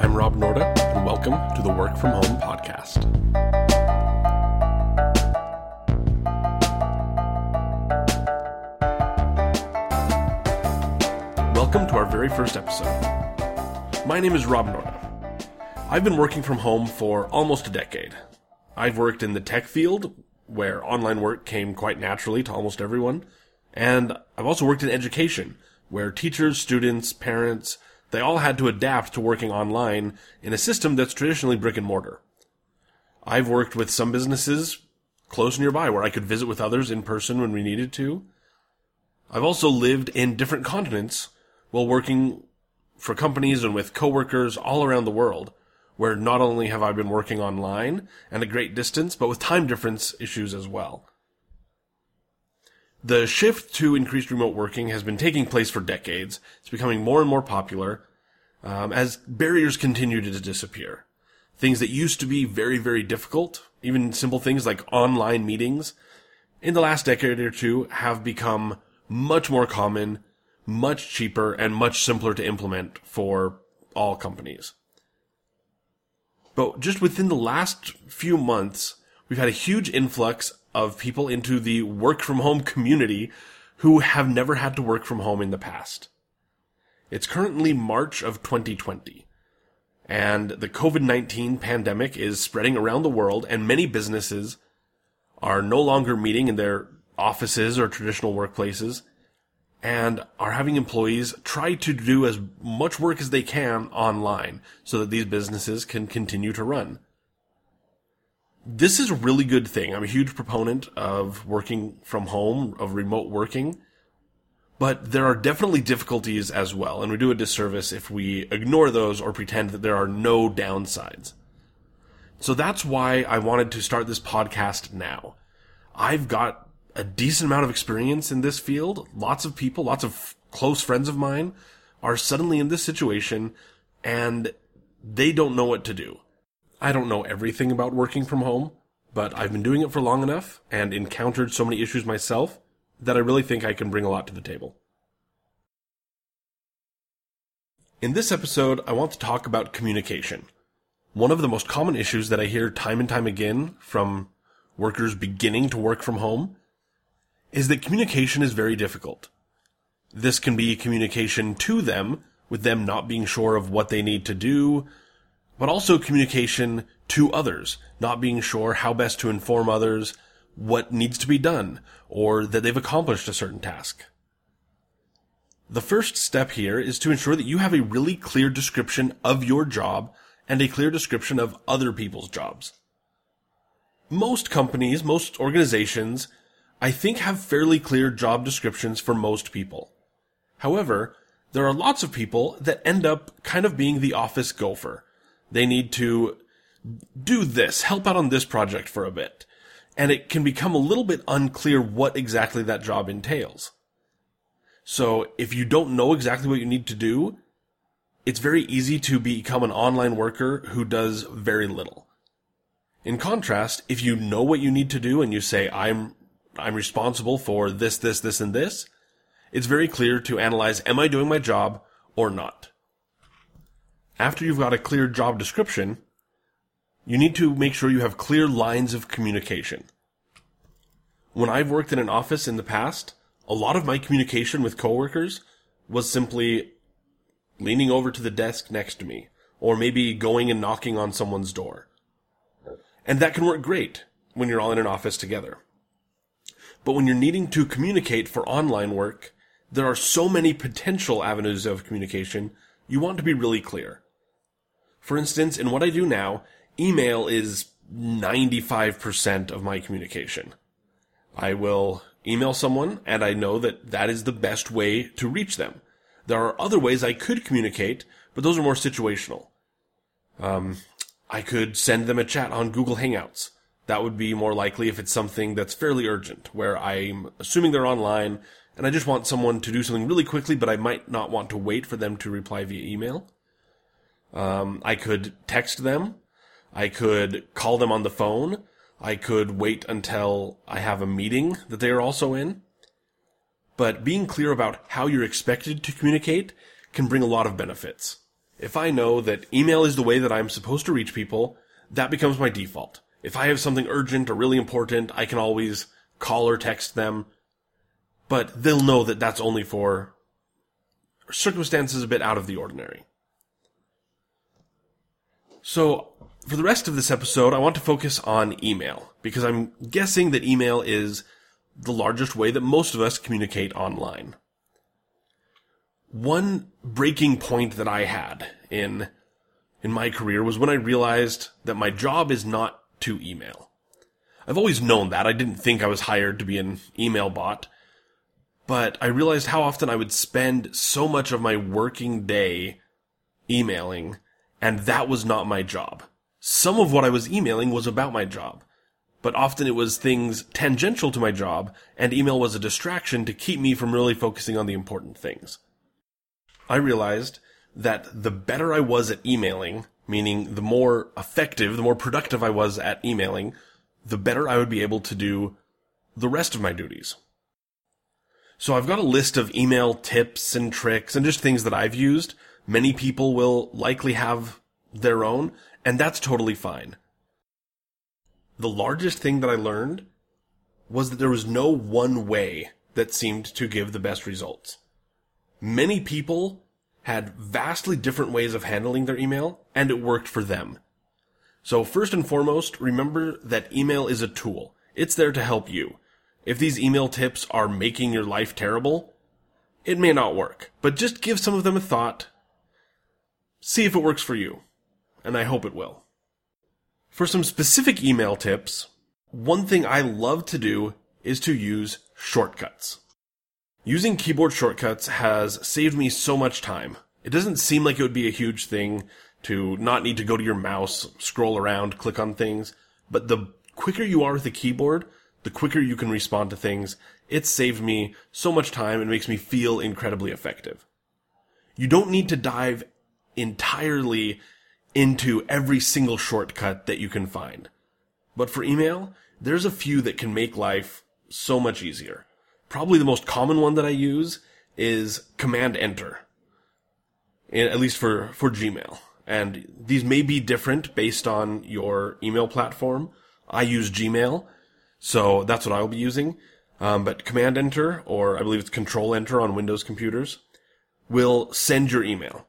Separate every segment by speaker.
Speaker 1: I'm Rob Norda, and welcome to the Work From Home podcast. Welcome to our very first episode. My name is Rob Norda. I've been working from home for almost a decade. I've worked in the tech field, where online work came quite naturally to almost everyone, and I've also worked in education, where teachers, students, parents, they all had to adapt to working online in a system that's traditionally brick and mortar. I've worked with some businesses close nearby where I could visit with others in person when we needed to. I've also lived in different continents while working for companies and with coworkers all around the world, where not only have I been working online and a great distance, but with time difference issues as well. The shift to increased remote working has been taking place for decades. It's becoming more and more popular um, as barriers continue to disappear. Things that used to be very, very difficult, even simple things like online meetings, in the last decade or two have become much more common, much cheaper, and much simpler to implement for all companies. But just within the last few months, we've had a huge influx of people into the work from home community who have never had to work from home in the past. It's currently March of 2020. And the COVID-19 pandemic is spreading around the world and many businesses are no longer meeting in their offices or traditional workplaces and are having employees try to do as much work as they can online so that these businesses can continue to run. This is a really good thing. I'm a huge proponent of working from home, of remote working. But there are definitely difficulties as well, and we do a disservice if we ignore those or pretend that there are no downsides. So that's why I wanted to start this podcast now. I've got a decent amount of experience in this field. Lots of people, lots of close friends of mine are suddenly in this situation and they don't know what to do. I don't know everything about working from home, but I've been doing it for long enough and encountered so many issues myself that I really think I can bring a lot to the table. In this episode, I want to talk about communication. One of the most common issues that I hear time and time again from workers beginning to work from home is that communication is very difficult. This can be communication to them, with them not being sure of what they need to do, but also communication to others, not being sure how best to inform others, what needs to be done or that they've accomplished a certain task. The first step here is to ensure that you have a really clear description of your job and a clear description of other people's jobs. Most companies, most organizations, I think have fairly clear job descriptions for most people. However, there are lots of people that end up kind of being the office gopher. They need to do this, help out on this project for a bit and it can become a little bit unclear what exactly that job entails. So if you don't know exactly what you need to do, it's very easy to become an online worker who does very little. In contrast, if you know what you need to do and you say, I'm, I'm responsible for this, this, this, and this, it's very clear to analyze, am I doing my job or not? After you've got a clear job description, you need to make sure you have clear lines of communication. When I've worked in an office in the past, a lot of my communication with coworkers was simply leaning over to the desk next to me, or maybe going and knocking on someone's door. And that can work great when you're all in an office together. But when you're needing to communicate for online work, there are so many potential avenues of communication, you want to be really clear. For instance, in what I do now, email is 95% of my communication. I will email someone and I know that that is the best way to reach them. There are other ways I could communicate, but those are more situational. Um, I could send them a chat on Google Hangouts. That would be more likely if it's something that's fairly urgent, where I'm assuming they're online and I just want someone to do something really quickly, but I might not want to wait for them to reply via email. Um, I could text them I could call them on the phone. I could wait until I have a meeting that they are also in. But being clear about how you're expected to communicate can bring a lot of benefits. If I know that email is the way that I'm supposed to reach people, that becomes my default. If I have something urgent or really important, I can always call or text them, but they'll know that that's only for circumstances a bit out of the ordinary. So, for the rest of this episode, I want to focus on email, because I'm guessing that email is the largest way that most of us communicate online. One breaking point that I had in in my career was when I realized that my job is not to email. I've always known that. I didn't think I was hired to be an email bot, but I realized how often I would spend so much of my working day emailing, and that was not my job. Some of what I was emailing was about my job but often it was things tangential to my job, and email was a distraction to keep me from really focusing on the important things. I realized that the better I was at emailing, meaning the more effective, the more productive I was at emailing, the better I would be able to do the rest of my duties. So I've got a list of email tips and tricks and just things that I've used. Many people will likely have their own, and that's totally fine the largest thing that I learned was that there was no one way that seemed to give the best results. Many people had vastly different ways of handling their email, and it worked for them. So first and foremost, remember that email is a tool. It's there to help you. If these email tips are making your life terrible, it may not work, but just give some of them a thought. See if it works for you. And I hope it will. For some specific email tips, one thing I love to do is to use shortcuts. Using keyboard shortcuts has saved me so much time. It doesn't seem like it would be a huge thing to not need to go to your mouse, scroll around, click on things, but the quicker you are with the keyboard, the quicker you can respond to things. It's saved me so much time and makes me feel incredibly effective. You don't need to dive entirely into every single shortcut that you can find. But for email, there's a few that can make life so much easier. Probably the most common one that I use is Command Enter. At least for, for Gmail. And these may be different based on your email platform. I use Gmail, so that's what I'll be using. Um, but Command Enter, or I believe it's Control Enter on Windows computers, will send your email.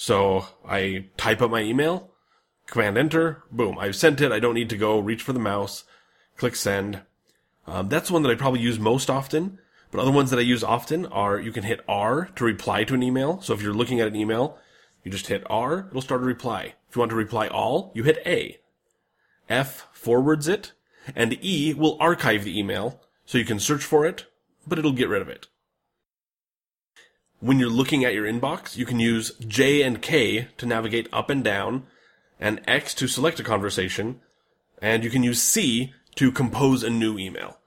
Speaker 1: So I type up my email, command enter, boom, I've sent it. I don't need to go reach for the mouse, click send. Um, that's one that I probably use most often. But other ones that I use often are you can hit R to reply to an email. So if you're looking at an email, you just hit R, it'll start a reply. If you want to reply all, you hit A. F forwards it, and E will archive the email, so you can search for it, but it'll get rid of it when you're looking at your inbox, you can use J and K to navigate up and down, and X to select a conversation, and you can use C to compose a new email.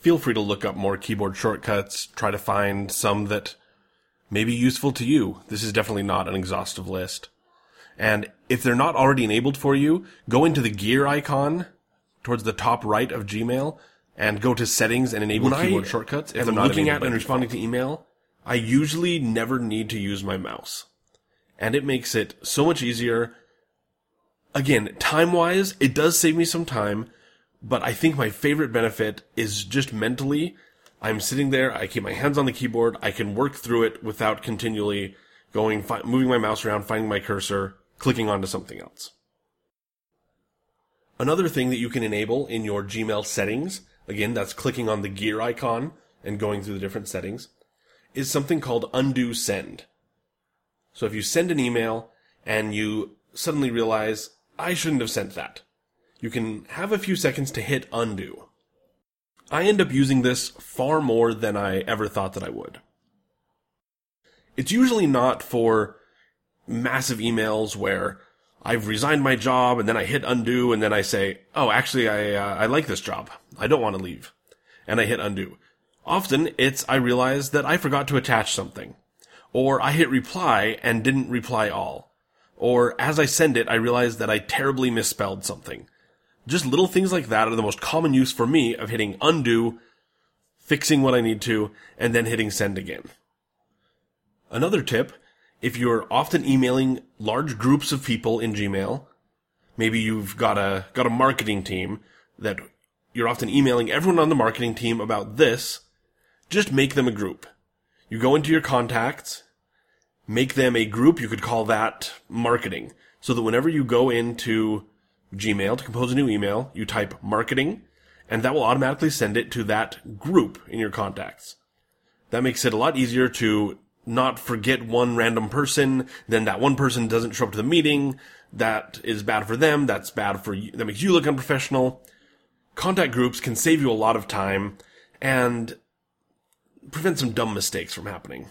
Speaker 1: Feel free to look up more keyboard shortcuts, try to find some that may be useful to you. This is definitely not an exhaustive list. And if they're not already enabled for you, go into the gear icon towards the top right of Gmail and go to settings and enable when keyboard I shortcuts. If I'm looking at and responding to email, I usually never need to use my mouse. And it makes it so much easier. Again, time wise, it does save me some time, but I think my favorite benefit is just mentally. I'm sitting there, I keep my hands on the keyboard, I can work through it without continually going, fi- moving my mouse around, finding my cursor, clicking onto something else. Another thing that you can enable in your Gmail settings, again, that's clicking on the gear icon and going through the different settings, is something called undo send. So if you send an email and you suddenly realize, I shouldn't have sent that, you can have a few seconds to hit undo. I end up using this far more than I ever thought that I would. It's usually not for massive emails where I've resigned my job and then I hit undo and then I say, oh, actually, I, uh, I like this job. I don't want to leave. And I hit undo. Often it's I realize that I forgot to attach something. Or I hit reply and didn't reply all. Or as I send it, I realize that I terribly misspelled something. Just little things like that are the most common use for me of hitting undo, fixing what I need to, and then hitting send again. Another tip if you're often emailing large groups of people in Gmail, maybe you've got a, got a marketing team that you're often emailing everyone on the marketing team about this, just make them a group. You go into your contacts, make them a group. You could call that marketing. So that whenever you go into Gmail to compose a new email, you type marketing and that will automatically send it to that group in your contacts. That makes it a lot easier to not forget one random person, then that one person doesn't show up to the meeting. That is bad for them. That's bad for you. That makes you look unprofessional. Contact groups can save you a lot of time and prevent some dumb mistakes from happening.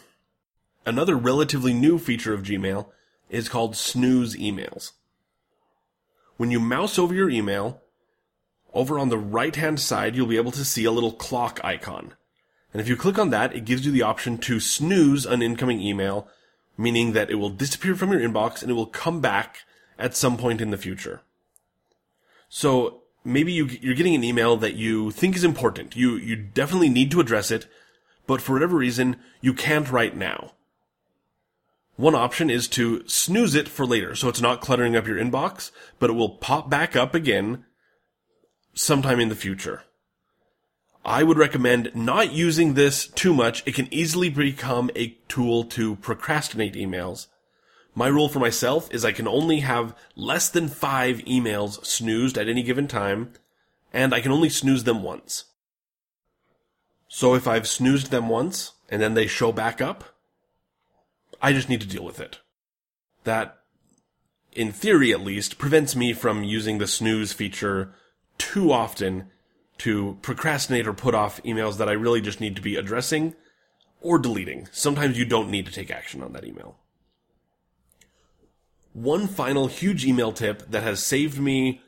Speaker 1: Another relatively new feature of Gmail is called snooze emails. When you mouse over your email, over on the right hand side, you'll be able to see a little clock icon. And if you click on that, it gives you the option to snooze an incoming email, meaning that it will disappear from your inbox and it will come back at some point in the future. So maybe you, you're getting an email that you think is important. You, you definitely need to address it, but for whatever reason, you can't right now. One option is to snooze it for later, so it's not cluttering up your inbox, but it will pop back up again sometime in the future. I would recommend not using this too much. It can easily become a tool to procrastinate emails. My rule for myself is I can only have less than five emails snoozed at any given time, and I can only snooze them once. So if I've snoozed them once, and then they show back up, I just need to deal with it. That, in theory at least, prevents me from using the snooze feature too often to procrastinate or put off emails that I really just need to be addressing or deleting. Sometimes you don't need to take action on that email. One final huge email tip that has saved me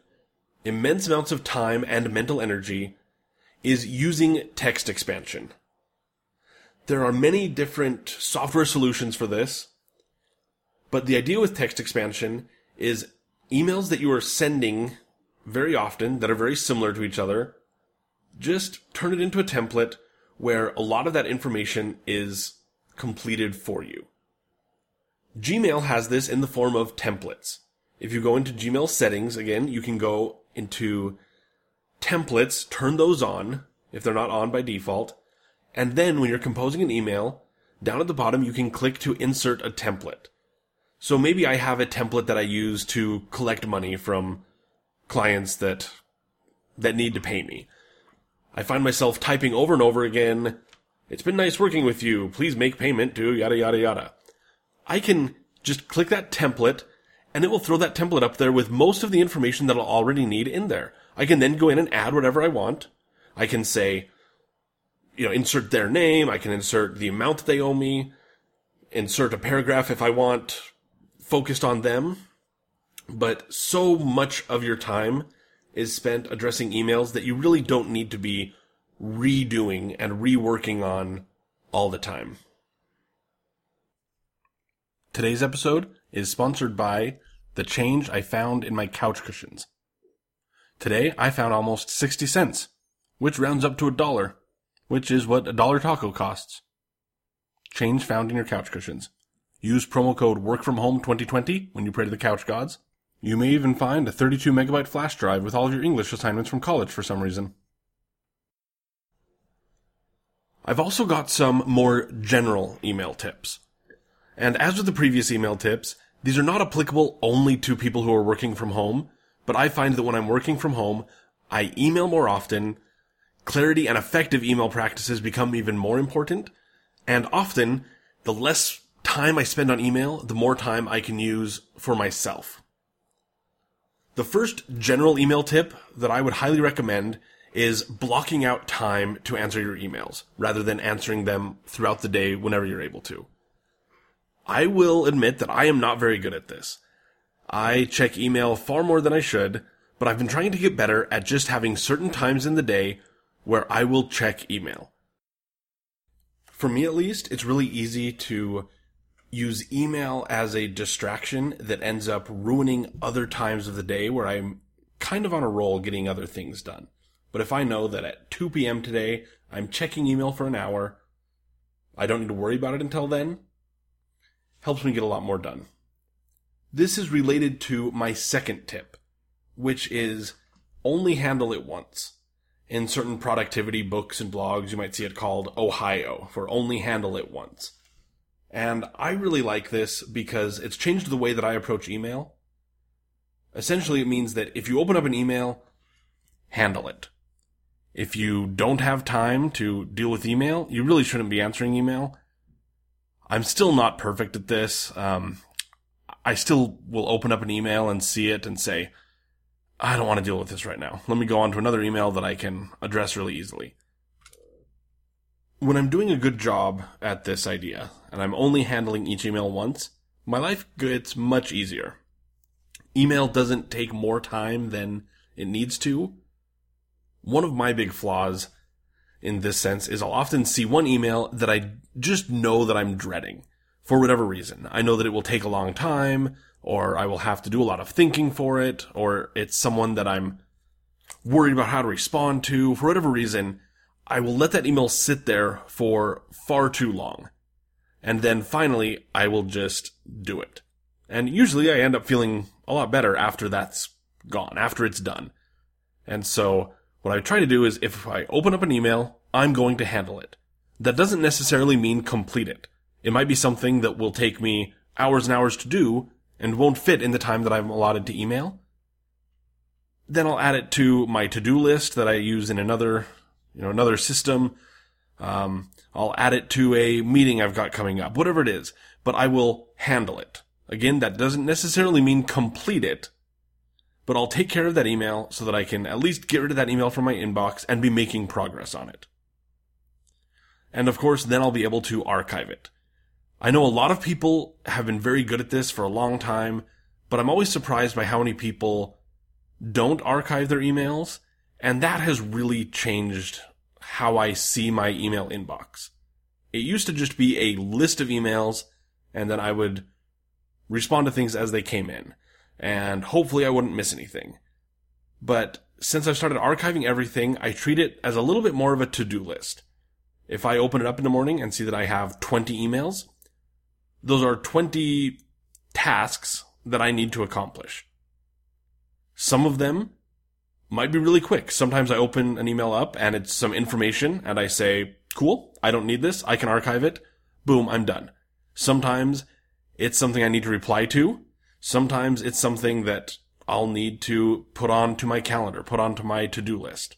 Speaker 1: immense amounts of time and mental energy is using text expansion. There are many different software solutions for this, but the idea with text expansion is emails that you are sending very often that are very similar to each other. Just turn it into a template where a lot of that information is completed for you. Gmail has this in the form of templates. If you go into Gmail settings, again, you can go into templates, turn those on if they're not on by default. And then when you're composing an email, down at the bottom, you can click to insert a template. So maybe I have a template that I use to collect money from clients that that need to pay me. I find myself typing over and over again, it's been nice working with you. Please make payment to yada yada yada. I can just click that template and it will throw that template up there with most of the information that I'll already need in there. I can then go in and add whatever I want. I can say, you know, insert their name. I can insert the amount that they owe me, insert a paragraph if I want focused on them but so much of your time is spent addressing emails that you really don't need to be redoing and reworking on all the time. Today's episode is sponsored by the change I found in my couch cushions. Today I found almost 60 cents, which rounds up to a dollar, which is what a dollar taco costs. Change found in your couch cushions. Use promo code WORKFROMHOME2020 when you pray to the couch gods you may even find a 32 megabyte flash drive with all of your English assignments from college for some reason. I've also got some more general email tips. And as with the previous email tips, these are not applicable only to people who are working from home, but I find that when I'm working from home, I email more often, clarity and effective email practices become even more important, and often, the less time I spend on email, the more time I can use for myself. The first general email tip that I would highly recommend is blocking out time to answer your emails rather than answering them throughout the day whenever you're able to. I will admit that I am not very good at this. I check email far more than I should, but I've been trying to get better at just having certain times in the day where I will check email. For me at least, it's really easy to use email as a distraction that ends up ruining other times of the day where I'm kind of on a roll getting other things done. But if I know that at 2 p.m. today, I'm checking email for an hour, I don't need to worry about it until then, helps me get a lot more done. This is related to my second tip, which is only handle it once. In certain productivity books and blogs, you might see it called Ohio for only handle it once. And I really like this because it's changed the way that I approach email. Essentially, it means that if you open up an email, handle it. If you don't have time to deal with email, you really shouldn't be answering email. I'm still not perfect at this. Um, I still will open up an email and see it and say, I don't want to deal with this right now. Let me go on to another email that I can address really easily. When I'm doing a good job at this idea, and I'm only handling each email once, my life gets much easier. Email doesn't take more time than it needs to. One of my big flaws in this sense is I'll often see one email that I just know that I'm dreading for whatever reason. I know that it will take a long time, or I will have to do a lot of thinking for it, or it's someone that I'm worried about how to respond to. For whatever reason, I will let that email sit there for far too long. And then finally, I will just do it. And usually I end up feeling a lot better after that's gone, after it's done. And so what I try to do is if I open up an email, I'm going to handle it. That doesn't necessarily mean complete it. It might be something that will take me hours and hours to do and won't fit in the time that I'm allotted to email. Then I'll add it to my to-do list that I use in another, you know, another system. Um, I'll add it to a meeting I've got coming up, whatever it is, but I will handle it. Again, that doesn't necessarily mean complete it, but I'll take care of that email so that I can at least get rid of that email from my inbox and be making progress on it. And of course, then I'll be able to archive it. I know a lot of people have been very good at this for a long time, but I'm always surprised by how many people don't archive their emails, and that has really changed how I see my email inbox. It used to just be a list of emails, and then I would respond to things as they came in. And hopefully I wouldn't miss anything. But since I've started archiving everything, I treat it as a little bit more of a to-do list. If I open it up in the morning and see that I have 20 emails, those are 20 tasks that I need to accomplish. Some of them might be really quick. Sometimes I open an email up and it's some information and I say, cool, I don't need this. I can archive it. Boom, I'm done. Sometimes it's something I need to reply to. Sometimes it's something that I'll need to put onto my calendar, put onto my to-do list.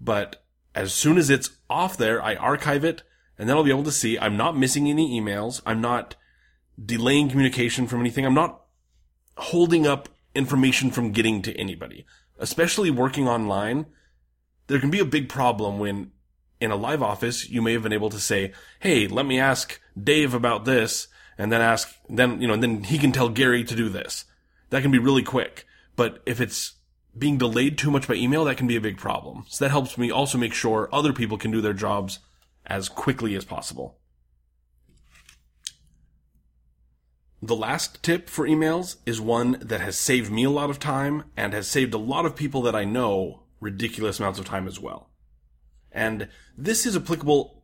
Speaker 1: But as soon as it's off there, I archive it and then I'll be able to see I'm not missing any emails. I'm not delaying communication from anything. I'm not holding up information from getting to anybody, especially working online. There can be a big problem when in a live office, you may have been able to say, Hey, let me ask Dave about this and then ask, then, you know, and then he can tell Gary to do this. That can be really quick. But if it's being delayed too much by email, that can be a big problem. So that helps me also make sure other people can do their jobs as quickly as possible. The last tip for emails is one that has saved me a lot of time and has saved a lot of people that I know ridiculous amounts of time as well. And this is applicable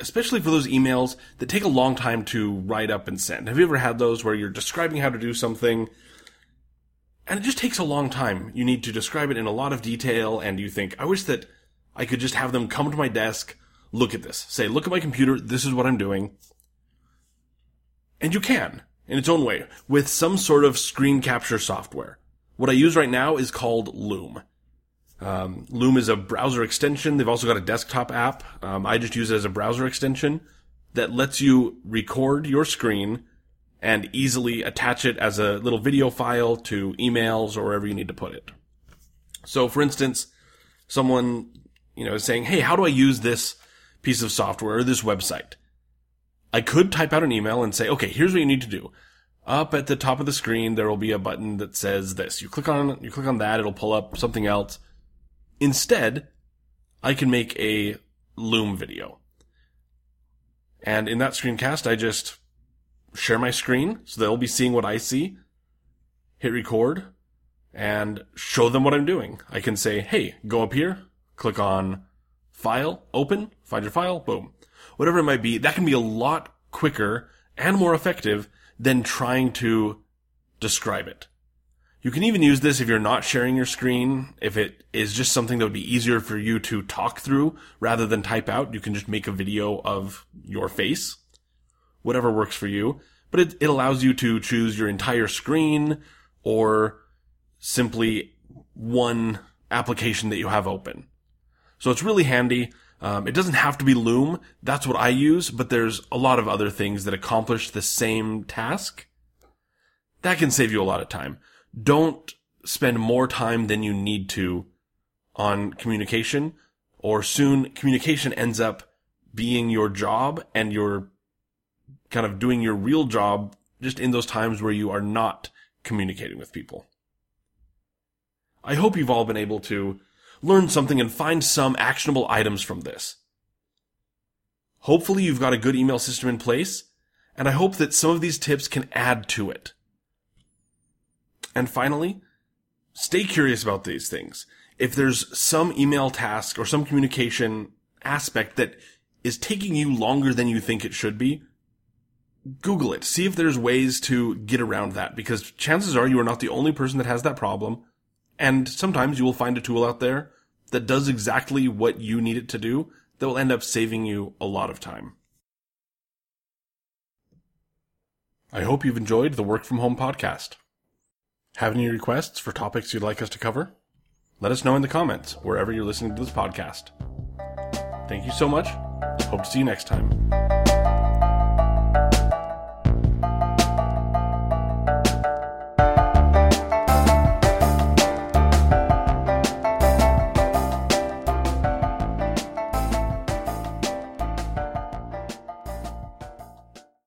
Speaker 1: especially for those emails that take a long time to write up and send. Have you ever had those where you're describing how to do something and it just takes a long time? You need to describe it in a lot of detail and you think, I wish that I could just have them come to my desk, look at this, say, look at my computer, this is what I'm doing. And you can, in its own way, with some sort of screen capture software. What I use right now is called Loom. Um, Loom is a browser extension. They've also got a desktop app. Um, I just use it as a browser extension that lets you record your screen and easily attach it as a little video file to emails or wherever you need to put it. So, for instance, someone you know is saying, "Hey, how do I use this piece of software or this website?" I could type out an email and say, "Okay, here's what you need to do." Up at the top of the screen, there will be a button that says this. You click on you click on that, it'll pull up something else Instead, I can make a Loom video. And in that screencast, I just share my screen so they'll be seeing what I see, hit record, and show them what I'm doing. I can say, hey, go up here, click on file, open, find your file, boom. Whatever it might be, that can be a lot quicker and more effective than trying to describe it. You can even use this if you're not sharing your screen. If it is just something that would be easier for you to talk through rather than type out, you can just make a video of your face. Whatever works for you. But it, it allows you to choose your entire screen or simply one application that you have open. So it's really handy. Um, it doesn't have to be Loom. That's what I use, but there's a lot of other things that accomplish the same task. That can save you a lot of time don't spend more time than you need to on communication or soon communication ends up being your job and you're kind of doing your real job just in those times where you are not communicating with people. I hope you've all been able to learn something and find some actionable items from this. Hopefully you've got a good email system in place, and I hope that some of these tips can add to it. And finally, stay curious about these things. If there's some email task or some communication aspect that is taking you longer than you think it should be, Google it. See if there's ways to get around that because chances are you are not the only person that has that problem. And sometimes you will find a tool out there that does exactly what you need it to do that will end up saving you a lot of time. I hope you've enjoyed the Work From Home podcast. Have any requests for topics you'd like us to cover? Let us know in the comments wherever you're listening to this podcast. Thank you so much. Hope to see you next time.